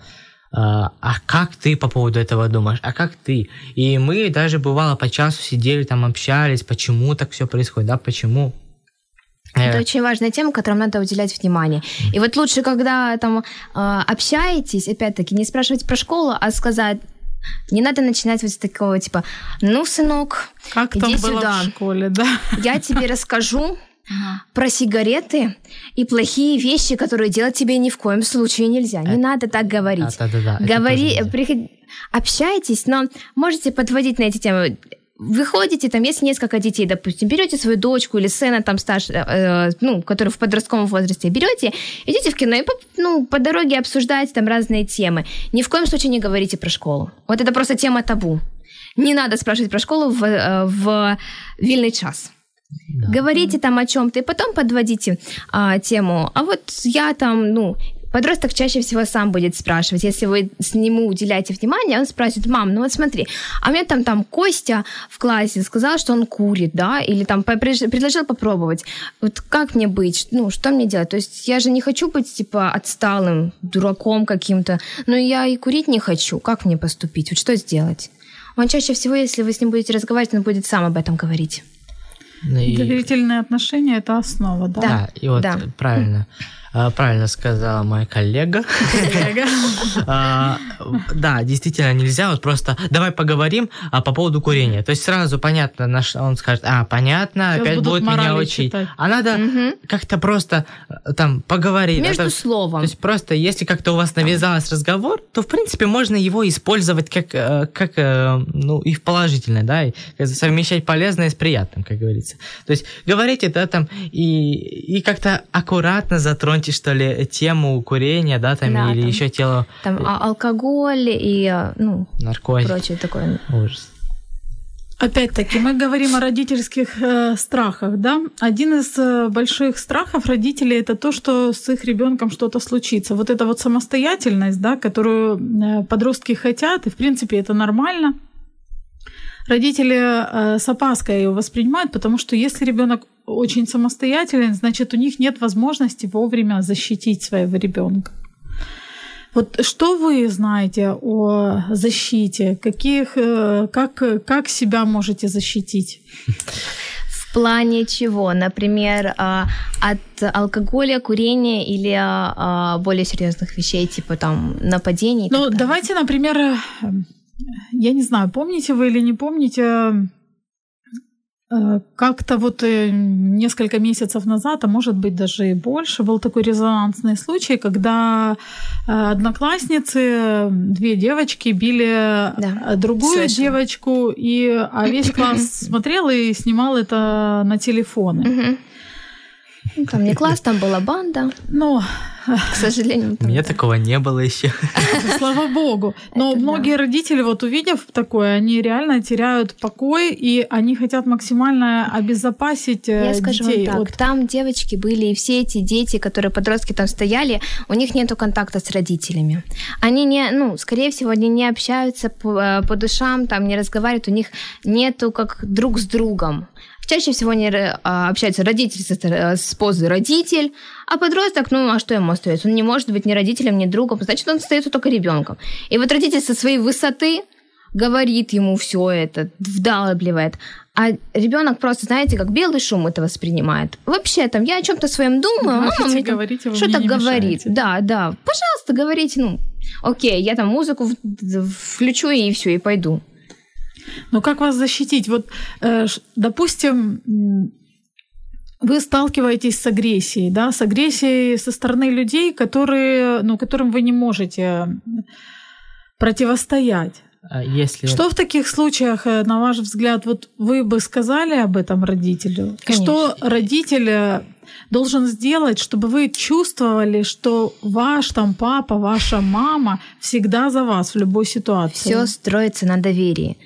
а, а как ты по поводу этого думаешь, а как ты? И мы даже бывало по часу сидели там, общались, почему так все происходит, да, почему. Это э. очень важная тема, которой надо уделять внимание. И вот лучше, когда там а, общаетесь, опять-таки, не спрашивать про школу, а сказать, не надо начинать вот с такого типа, ну, сынок, как иди там сюда. в школе, да? Я тебе расскажу, про сигареты и плохие вещи, которые делать тебе ни в коем случае нельзя. Не надо так говорить. А, да, да, да. Говори, приход... общайтесь, но можете подводить на эти темы. Выходите, там, если несколько детей, допустим, берете свою дочку или сына, там, старше, э, ну, который в подростковом возрасте, берете, идите в кино и по, ну, по дороге обсуждаете там разные темы. Ни в коем случае не говорите про школу. Вот это просто тема табу. Не надо спрашивать про школу в, э, в вильный час. Да. Говорите там о чем-то и потом подводите а, тему. А вот я там, ну, Подросток чаще всего сам будет спрашивать. Если вы с нему уделяете внимание, он спрашивает, мам, ну вот смотри, а мне там, там Костя в классе сказал, что он курит, да, или там предложил попробовать. Вот как мне быть? Ну, что мне делать? То есть я же не хочу быть, типа, отсталым, дураком каким-то, но я и курить не хочу. Как мне поступить? Вот что сделать? Он чаще всего, если вы с ним будете разговаривать, он будет сам об этом говорить. Ну и... Доверительные отношения это основа, да? Да, и вот да. правильно. А, Правильно сказала моя коллега. А, Да, действительно нельзя вот просто давай поговорим а, по поводу курения. То есть сразу понятно, он скажет, а, понятно, опять будет меня учить. А надо как-то просто э, там поговорить. Между словом. То есть просто, если как-то у вас навязался разговор, то, в принципе, можно его использовать как, э, как э, ну, и в положительное, да, и совмещать полезное с приятным, как говорится. То есть говорите, да, там, и, и как-то аккуратно затроньте, что ли, тему курения, да, там, Да, или там. еще тело Там а- алкоголь и а, ну, наркотики. прочее такое. Ужас. Опять-таки, мы говорим о родительских э, страхах, да? Один из э, больших страхов родителей это то, что с их ребенком что-то случится. Вот эта вот самостоятельность, да, которую э, подростки хотят, и в принципе это нормально. Родители э, с опаской ее воспринимают, потому что если ребенок очень самостоятелен, значит у них нет возможности вовремя защитить своего ребенка. Вот что вы знаете о защите? Каких, э, как, как себя можете защитить? В плане чего? Например, а, от алкоголя, курения или а, а, более серьезных вещей, типа там нападений? Ну, давайте, например, э, я не знаю, помните вы или не помните, как-то вот э, несколько месяцев назад, а может быть даже и больше, был такой резонансный случай, когда э, одноклассницы, две девочки били Да, э, другую слышала. девочку, и, а весь класс смотрел и снимал это на телефоны. Мгм. Ну, Там не класс, там была банда, Ну, к сожалению. У меня такого не было еще. Слава богу. Но Это да. многие родители, вот увидев такое, они реально теряют покой, и они хотят максимально обезопасить э, Я скажу детей. вам так, от- там девочки были, и все эти дети, которые подростки там стояли, у них нету контакта с родителями. Они не, ну, скорее всего, они не общаются по, э, по душам, там не разговаривают, у них нету как друг с другом. Чаще всего они э, а, общаются родитель стор- э, с позы родитель, а подросток, ну а что ему остается? Он не может быть ни родителем, ни другом, значит, он остается только ребенком. И вот родитель со своей высоты говорит ему все это, вдалбливает. А ребенок просто, знаете, как белый шум это воспринимает. Вообще, там, я о чем-то своем думаю, мама Говорите, мне говорите, что-то мне не говорит. мешаете. Да, да. Пожалуйста, говорите, ну, окей, я там музыку включу и все, и пойду. Но как вас защитить? Вот, э, допустим, вы сталкиваетесь с агрессией, да, с агрессией со стороны людей, которые, ну, которым вы не можете противостоять. А Если... Что в таких случаях, э, на ваш взгляд, вот вы бы сказали об этом родителю? Конечно. Что родитель э, должен сделать, чтобы вы чувствовали, что ваш там папа, ваша мама всегда за вас в любой ситуации? Все строится на доверии.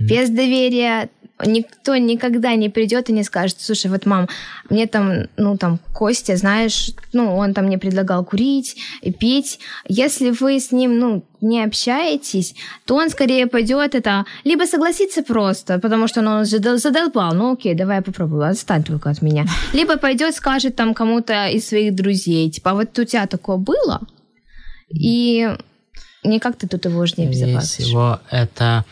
Без доверия никто никогда не придет и не скажет, слушай, вот мам, мне там, ну там Костя, знаешь, ну он там мне предлагал курить и пить. Если вы с ним, ну не общаетесь, то он скорее пойдет это, либо согласится просто, потому что ну, он задолбал, ну окей, давай я попробую, отстань только от меня. Либо пойдет, скажет там кому-то из своих друзей, типа, а вот у тебя такое было, и никак ты тут его уже не обезопасишь. всего, это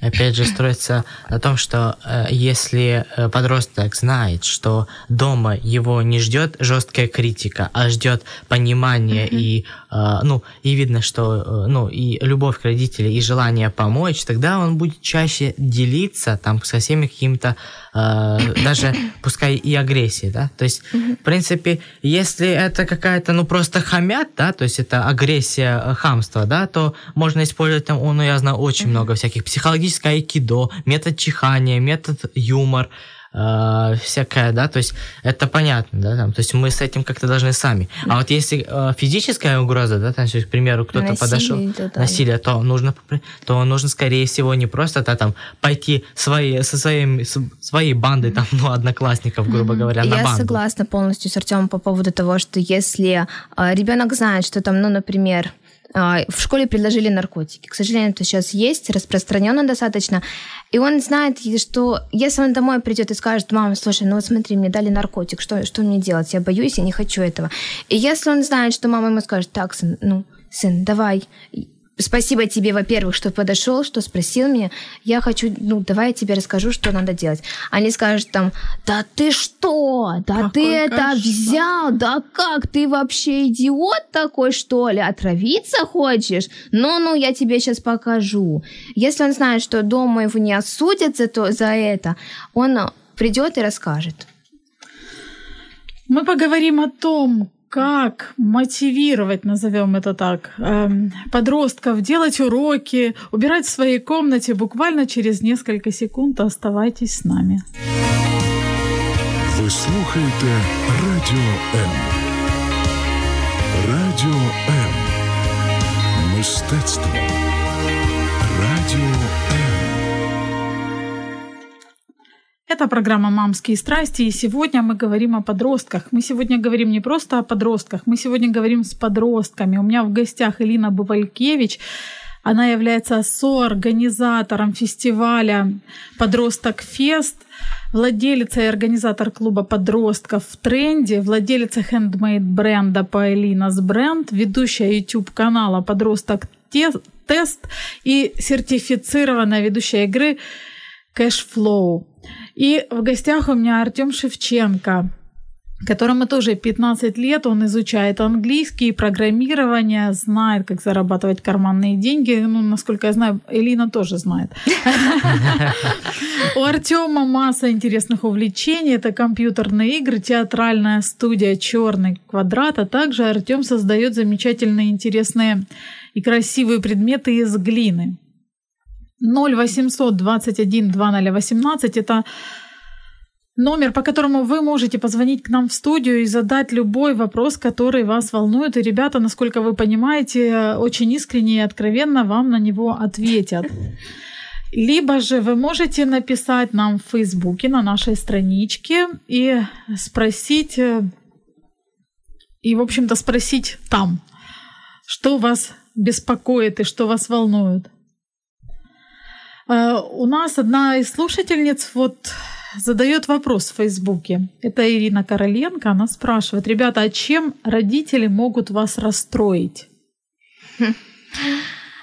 опять же строится на том, что э, если э, подросток знает, что дома его не ждет жесткая критика, а ждет понимание и э, ну и видно, что э, ну и любовь к родителям и желание помочь, тогда он будет чаще делиться там со всеми какими-то э, даже пускай и агрессией, да, то есть в принципе, если это какая-то ну просто хамят, да, то есть это агрессия, э, хамство, да, то можно использовать там, ну я знаю очень много всяких психологическое айкидо, метод чихания, метод юмор, э, всякое, да, то есть это понятно, да, там, то есть мы с этим как-то должны сами. А вот если э, физическая угроза, да, там, то есть, к примеру, кто-то Насилие подошел, так далее. насилие, то нужно, то нужно, скорее всего, не просто да, там пойти свои, со своим, с- своей бандой, там, ну, одноклассников, грубо говоря, на Я банду. согласна полностью с Артемом по поводу того, что если ребенок знает, что там, ну, например, в школе предложили наркотики. К сожалению, это сейчас есть, распространенно достаточно. И он знает, что если он домой придет и скажет, мама, слушай, ну вот смотри, мне дали наркотик, что, что мне делать? Я боюсь, я не хочу этого. И если он знает, что мама ему скажет, так, сын, ну, сын, давай, спасибо тебе, во-первых, что подошел, что спросил меня. Я хочу, ну, давай я тебе расскажу, что надо делать. Они скажут там, да ты что? Да Какой ты это кошмар. взял? Да как? Ты вообще идиот такой, что ли? Отравиться хочешь? Ну-ну, я тебе сейчас покажу. Если он знает, что дома его не осудят за, то, за это, он придет и расскажет. Мы поговорим о том, как мотивировать, назовем это так, эм, подростков делать уроки, убирать в своей комнате буквально через несколько секунд. Оставайтесь с нами. Ви слухаєте Радіо М. Радіо М. Мистецтво. Радіо М. Это программа «Мамские страсти», и сегодня мы говорим о подростках. Мы сегодня говорим не просто о подростках, мы сегодня говорим с подростками. У меня в гостях Элина Бувалькевич. Она является соорганизатором фестиваля «Подросток Фест», владелица и организатор клуба подростков в тренде, владелица хендмейд бренда Paelinas Бренд, ведущая YouTube канала «Подросток Те- Тест» и сертифицированная ведущая игры Cashflow. И в гостях у меня Артем Шевченко, которому тоже 15 лет, он изучает английский, программирование, знает, как зарабатывать карманные деньги. Ну, насколько я знаю, Элина тоже знает. У Артема масса интересных увлечений. Это компьютерные игры, театральная студия «Черный квадрат», а также Артем создает замечательные, интересные и красивые предметы из глины. 0800 21 2018 это номер, по которому вы можете позвонить к нам в студию и задать любой вопрос, который вас волнует. И ребята, насколько вы понимаете, очень искренне и откровенно вам на него ответят. Либо же вы можете написать нам в Фейсбуке на нашей страничке и спросить, и, в общем-то, спросить там, что вас беспокоит и что вас волнует. Э, У нас одна из слушательниц вот задает вопрос в Фейсбуке. Это Ирина Короленко. Она спрашивает, ребята, а чем родители могут вас расстроить?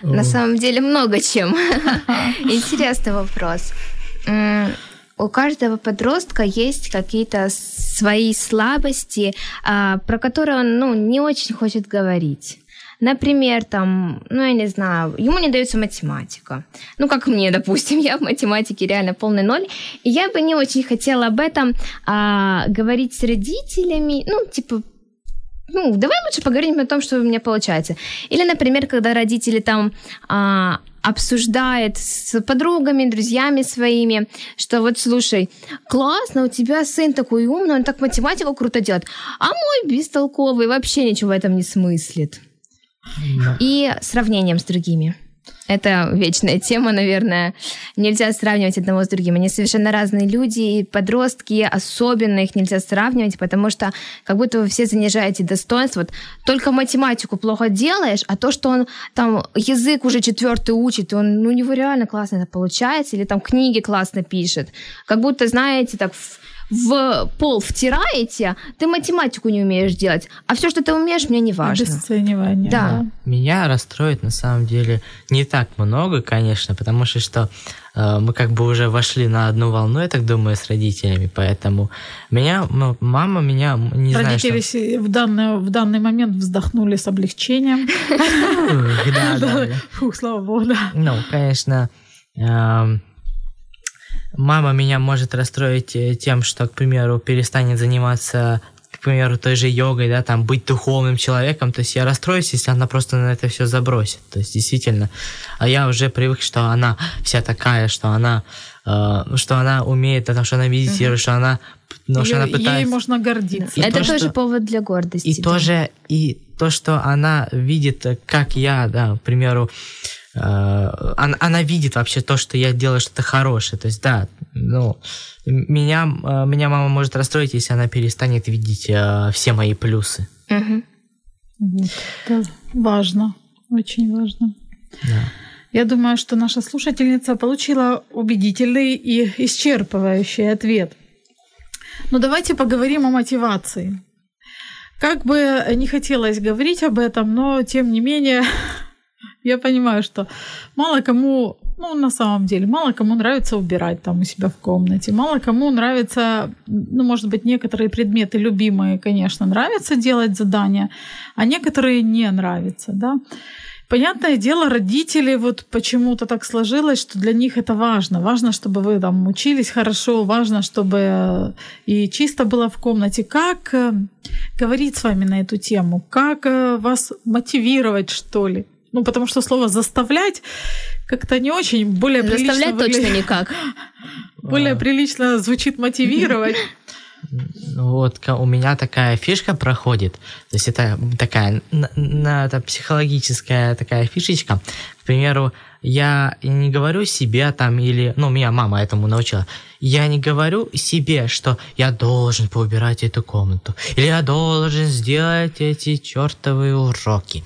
На самом деле много чем. Интересный вопрос. У каждого подростка есть какие-то свои слабости, а, про которые он ну, не очень хочет говорить. Например, там, ну, я не знаю, ему не дается математика. Ну, как мне, допустим, я в математике реально полный ноль. И я бы не очень хотела об этом а, говорить с родителями. Ну, типа, ну, давай лучше поговорим о том, что у меня получается. Или, например, когда родители там а, обсуждают с подругами, друзьями своими, что вот, слушай, классно, у тебя сын такой умный, он так математику круто делает, а мой бестолковый вообще ничего в этом не смыслит. И сравнением с другими. Это вечная тема, наверное. Нельзя сравнивать одного с другим. Они совершенно разные люди, и подростки, особенно их нельзя сравнивать, потому что как будто вы все занижаете достоинство. Вот только математику плохо делаешь, а то, что он там язык уже четвертый учит, он, ну, у него реально классно это получается, или там книги классно пишет. Как будто, знаете, так в, в пол втираете, ты математику не умеешь делать, а все, что ты умеешь, мне не важно. Обесценивание. Да. Меня расстроит на самом деле не так много, конечно, потому что, что э, мы как бы уже вошли на одну волну, я так думаю, с родителями, поэтому меня, ну, мама меня, не Родители знаю, се- в данный, в данный момент вздохнули с облегчением. что... Да, да, да. Фух, слава богу, да. Ну, конечно, эм, мама меня может расстроить э, тем, что, к примеру, перестанет заниматься, к примеру, той же йогой, да, там, быть духовным человеком. То есть я расстроюсь, если она просто на это все забросит. То есть, действительно. А я уже привык, что она вся такая, что она, э, что она умеет, потому что она медитирует, что она, ну, что Ей- она пытается... Ей можно гордиться. И это то, тоже что- повод для гордости. И да. тоже, и то, что она видит, э, как я, да, к примеру, э, она, она видит вообще то, что я делаю что-то хорошее. То есть, да, ну, меня, э, меня мама может расстроить, если она перестанет видеть э, все мои плюсы. Вот. Это важно, очень важно. Да. Я думаю, что наша слушательница получила убедительный и исчерпывающий ответ. Но давайте поговорим о мотивации. Как бы не хотелось говорить об этом, но тем не менее Я понимаю, что мало кому, ну, на самом деле, мало кому нравится убирать там у себя в комнате, мало кому нравится, ну, может быть, некоторые предметы любимые, конечно, нравится делать задания, а некоторые не нравятся, да. Понятное дело, родители вот почему-то так сложилось, что для них это важно. Важно, чтобы вы там учились хорошо, важно, чтобы и чисто было в комнате. Как э, говорить с вами на эту тему? Как э, вас мотивировать, что ли? Ну, потому что слово заставлять как-то не очень более прилично Заставлять выгля- точно никак. более прилично звучит мотивировать. Вот у меня такая фишка проходит, то есть это такая, на, на- это психологическая такая фишечка. К примеру, я не говорю себе там или, ну, меня мама этому научила, я не говорю себе, что я должен поубирать эту комнату, или я должен сделать эти чертовые уроки.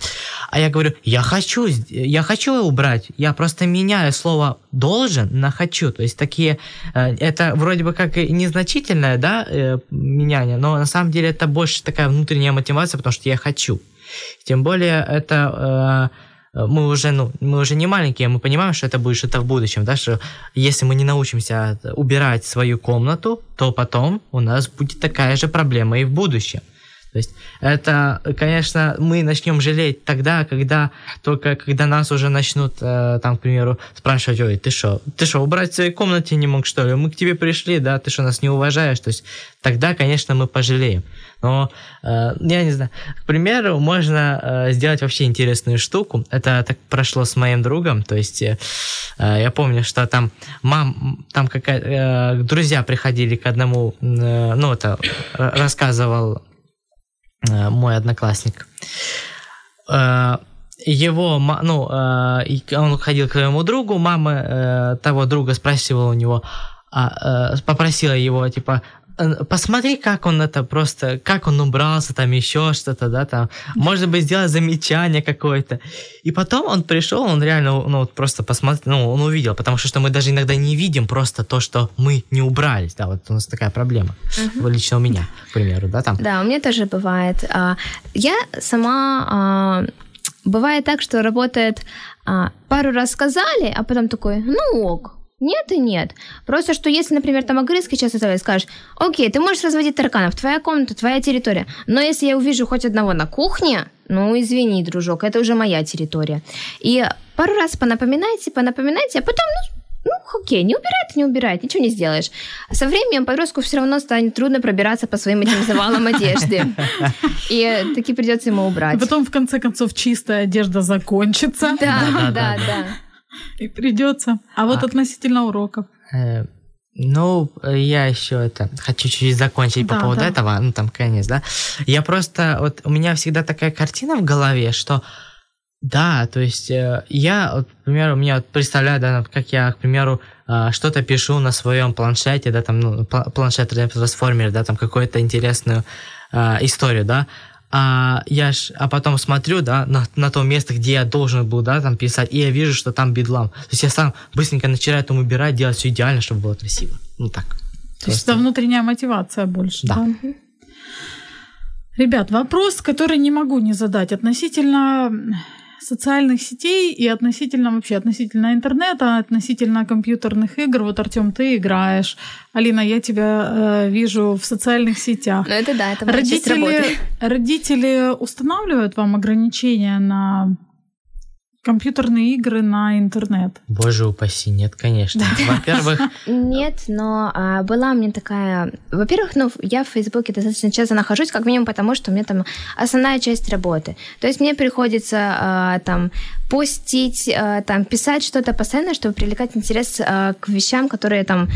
А я говорю, я хочу, я хочу убрать, я просто меняю слово должен на хочу. То есть такие, э, это вроде бы как незначительное, да, э, меняние, но на самом деле это больше такая внутренняя мотивация, потому что я хочу. Тем более это э, мы уже, ну, мы уже не маленькие, мы понимаем, что это будет что-то в будущем, да, что если мы не научимся убирать свою комнату, то потом у нас будет такая же проблема и в будущем. То есть это, конечно, мы начнем жалеть тогда, когда только когда нас уже начнут, э, там, к примеру, спрашивать, ой, ты что, ты что, убрать в своей комнате не мог, что ли? Мы к тебе пришли, да, ты что, нас не уважаешь? То есть тогда, конечно, мы пожалеем. Но, э, я не знаю, к примеру, можно э, сделать вообще интересную штуку. Это так прошло с моим другом, то есть э, э, я помню, что там мам, там какая э, друзья приходили к одному, э, ну, это р- рассказывал э, мой одноклассник. Э, Его, ну, э, он ходил к своему другу, мама э, того друга спрашивала у него, а, э, попросила его, типа, «Э, посмотри, как он это просто, как он убрался, там еще что-то, да, там, может быть, сделать замечание какое-то. И потом он пришел, он реально, ну, вот просто посмотрел, ну, он увидел, потому что, что мы даже иногда не видим просто то, что мы не убрались, да, вот у нас такая проблема, Вот лично у меня, к примеру, да, там. Да, у меня тоже бывает. А, Я сама... а, Бывает так, что работает а, пару раз сказали, а потом такой, ну ок, нет и нет. Просто что если, например, там английский сейчас оставить, скажешь, окей, ты можешь разводить тараканов, твоя комната, твоя территория. Но если я увижу хоть одного на кухне, ну извини, дружок, это уже моя территория. И пару раз понапоминайте, понапоминайте, а потом, ну, ну, окей, не убирает, не убирает, ничего не сделаешь. Со временем подростку все равно станет трудно пробираться по своим этим завалам одежды. И таки придется ему убрать. Потом, в конце концов, чистая одежда закончится. Да, да. да. И придется. А вот А. относительно уроков. Э, Ну, я еще это хочу чуть-то закончить по Да, поводу да. этого, ну там конец, да. Я просто, вот у меня всегда такая картина в голове, что да, то есть э, я, вот, к примеру, меня вот представляю, да, как я, к примеру, э, что-то пишу на своем планшете, да, там, ну, пла- планшет трансформер, да, там какую-то интересную э, историю, да, а я ж, а потом смотрю, да, на, на то место, где я должен был, да, там писать, и я вижу, что там бедлам. То есть я сам быстренько начинаю там убирать, делать все идеально, чтобы было красиво. Ну так. То есть это внутренняя мотивация больше. Да. Да. Ребят, вопрос, который не могу не задать относительно социальных сетей и относительно вообще относительно интернета, относительно компьютерных игр. Вот Артем, ты играешь, Алина, я тебя э, вижу в социальных сетях. Ну это да, это моя часть работы. Родители, родители устанавливают вам ограничения на компьютерные игры на интернет. Боже упаси, нет, конечно. Во-первых, Нет, но а, была у меня такая... Во-первых, ну, я в Фейсбуке достаточно часто нахожусь, как минимум потому, что у меня там основная часть работы. То есть мне приходится а, там постить, а, там писать что-то постоянно, чтобы привлекать интерес а, к вещам, которые там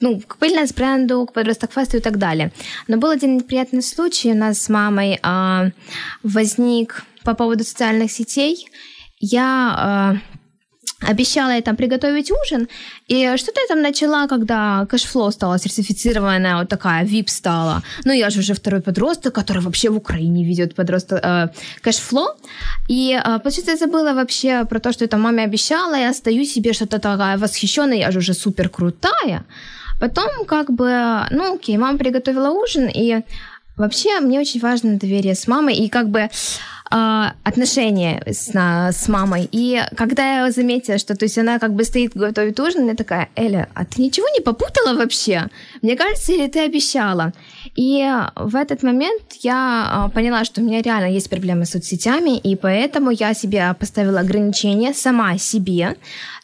ну, к пыльнес-бренду, к подросток-фесту и так далее. Но был один неприятный случай у нас с мамой а, возник по поводу социальных сетей. Я а, обещала ей там приготовить ужин, и что-то я там начала, когда cashflow стала сертифицированная, вот такая, VIP стала. Ну, я же уже второй подросток, который вообще в Украине ведет подросток э, cashflow. И, э, получается, я забыла вообще про то, что я там маме обещала, я стою себе что-то такая восхищенная, я же уже супер крутая. Потом, как бы, ну, окей, мама приготовила ужин, и вообще мне очень важно доверие с мамой, и как бы отношения с, на, с мамой. И когда я заметила, что то есть она как бы стоит, готовит ужин, я такая, Эля, а ты ничего не попутала вообще? Мне кажется, или ты обещала? И в этот момент я а, поняла, что у меня реально есть проблемы с соцсетями, и поэтому я себе поставила ограничения сама себе.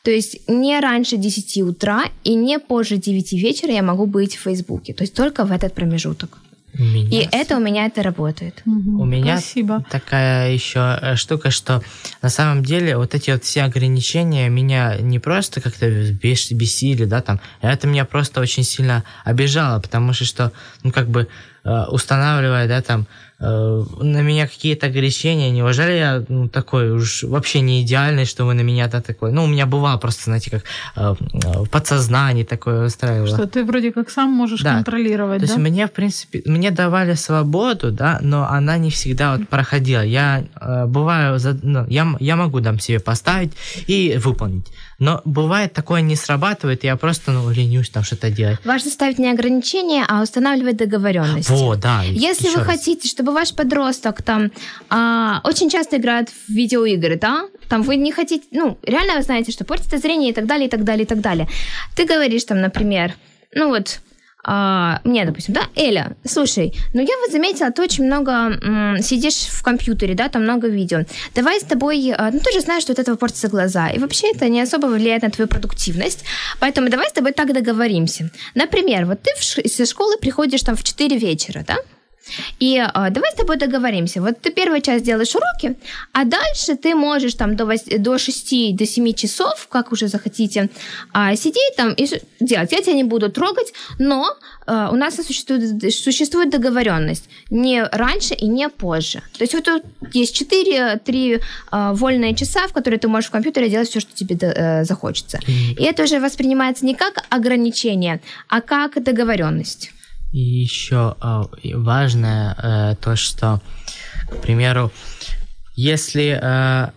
То есть не раньше 10 утра и не позже 9 вечера я могу быть в Фейсбуке. То есть только в этот промежуток. У меня И это у меня это работает. У меня Спасибо. такая еще э, штука, что на самом деле вот эти вот все ограничения меня не просто как-то бес- бесили, да, там, это меня просто очень сильно обижало, потому что, что ну, как бы э, устанавливая, да, там, на меня какие-то ограничения, неужели я ну, такой уж вообще не идеальный, что вы на меня-то такой, ну, у меня бывало просто, знаете, как э, э, в подсознании такое устраивало. Что ты вроде как сам можешь Да. контролировать, То есть да? мне, в принципе, мне давали свободу, да, но она не всегда вот проходила. Я э, бываю, за- ну, я, я могу там себе поставить и выполнить. Но бывает такое не срабатывает, я просто, ну, ленюсь там что-то делать. Важно ставить не ограничения, а устанавливать договоренности. Вот, да. Если вы раз. хотите, чтобы ваш подросток там а, очень часто играет в видеоигры, да, там вы не хотите, ну, реально вы знаете, что портится зрение и так далее, и так далее, и так далее. Ты говоришь там, например, ну вот, а, мне, допустим, да, Эля, слушай, ну я вот заметила, ты очень много м, сидишь в компьютере, да, там много видео. Давай с тобой, а, ну ты же знаешь, что от этого портятся глаза, и вообще это не особо влияет на твою продуктивность, поэтому давай с тобой так договоримся. Например, вот ты в со школы приходишь там в 4 вечера, да, и а, давай с тобой договоримся. Вот ты первую часть делаешь уроки, а дальше ты можешь там до, вось- до 6, до 7 часов, как уже захотите, а, сидеть там и делать. Я тебя не буду трогать, но а, у нас существует, существует договоренность не раньше и не позже. То есть вот тут есть 4-3 вольные часа, в которые ты можешь в компьютере делать все, что тебе э, захочется. И это уже воспринимается не как ограничение, а как договоренность. И еще и важное э, то, что, к примеру, если э,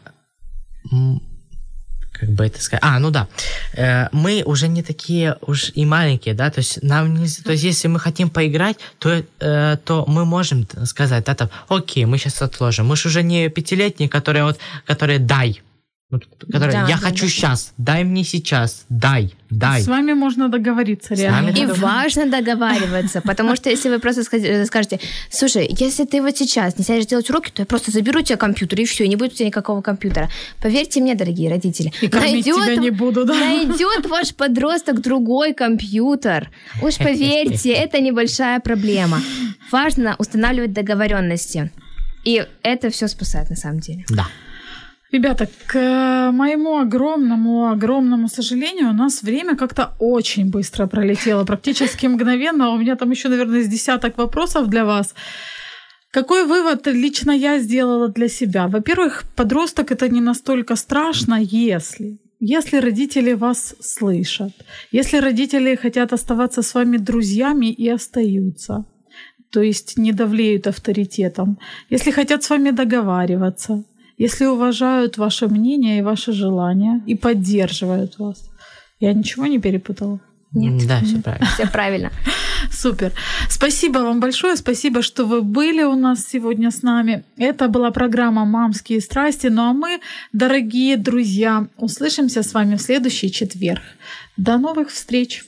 как бы это сказать, а, ну да, э, мы уже не такие уж и маленькие, да, то есть нам не, то есть если мы хотим поиграть, то то мы можем сказать, да, там, окей, мы сейчас отложим, мы же уже не пятилетние, которые вот, которые дай, вот, которые Да, я да, хочу да. сейчас, дай мне сейчас, дай, дай. С вами можно договориться реально. И важно договариваться, потому что если вы просто ска- скажете, слушай, если ты вот сейчас не сядешь делать уроки, то я просто заберу у тебя компьютер, и все, и не будет у тебя никакого компьютера. Поверьте мне, дорогие родители, И кормить тебя не буду, да? найдет ваш подросток другой компьютер. Уж поверьте, это небольшая проблема. Важно устанавливать договоренности. И это все спасает на самом деле. Да. Ребята, к э, моему огромному, огромному сожалению, у нас время как-то очень быстро пролетело, практически мгновенно. У меня там еще, наверное, с десяток вопросов для вас. Какой вывод лично я сделала для себя? Во-первых, подросток это не настолько страшно, если если родители вас слышат, если родители хотят оставаться с вами друзьями и остаются, то есть не давлеют авторитетом, если хотят с вами договариваться, если уважают ваше мнение и ваши желания и поддерживают вас. Я ничего не перепутала? Нет. Да, все правильно. Все правильно. Супер. Спасибо вам большое. Спасибо, что вы были у нас сегодня с нами. Это была программа «Мамские страсти». Ну а мы, дорогие друзья, услышимся с вами в следующий четверг. До новых встреч.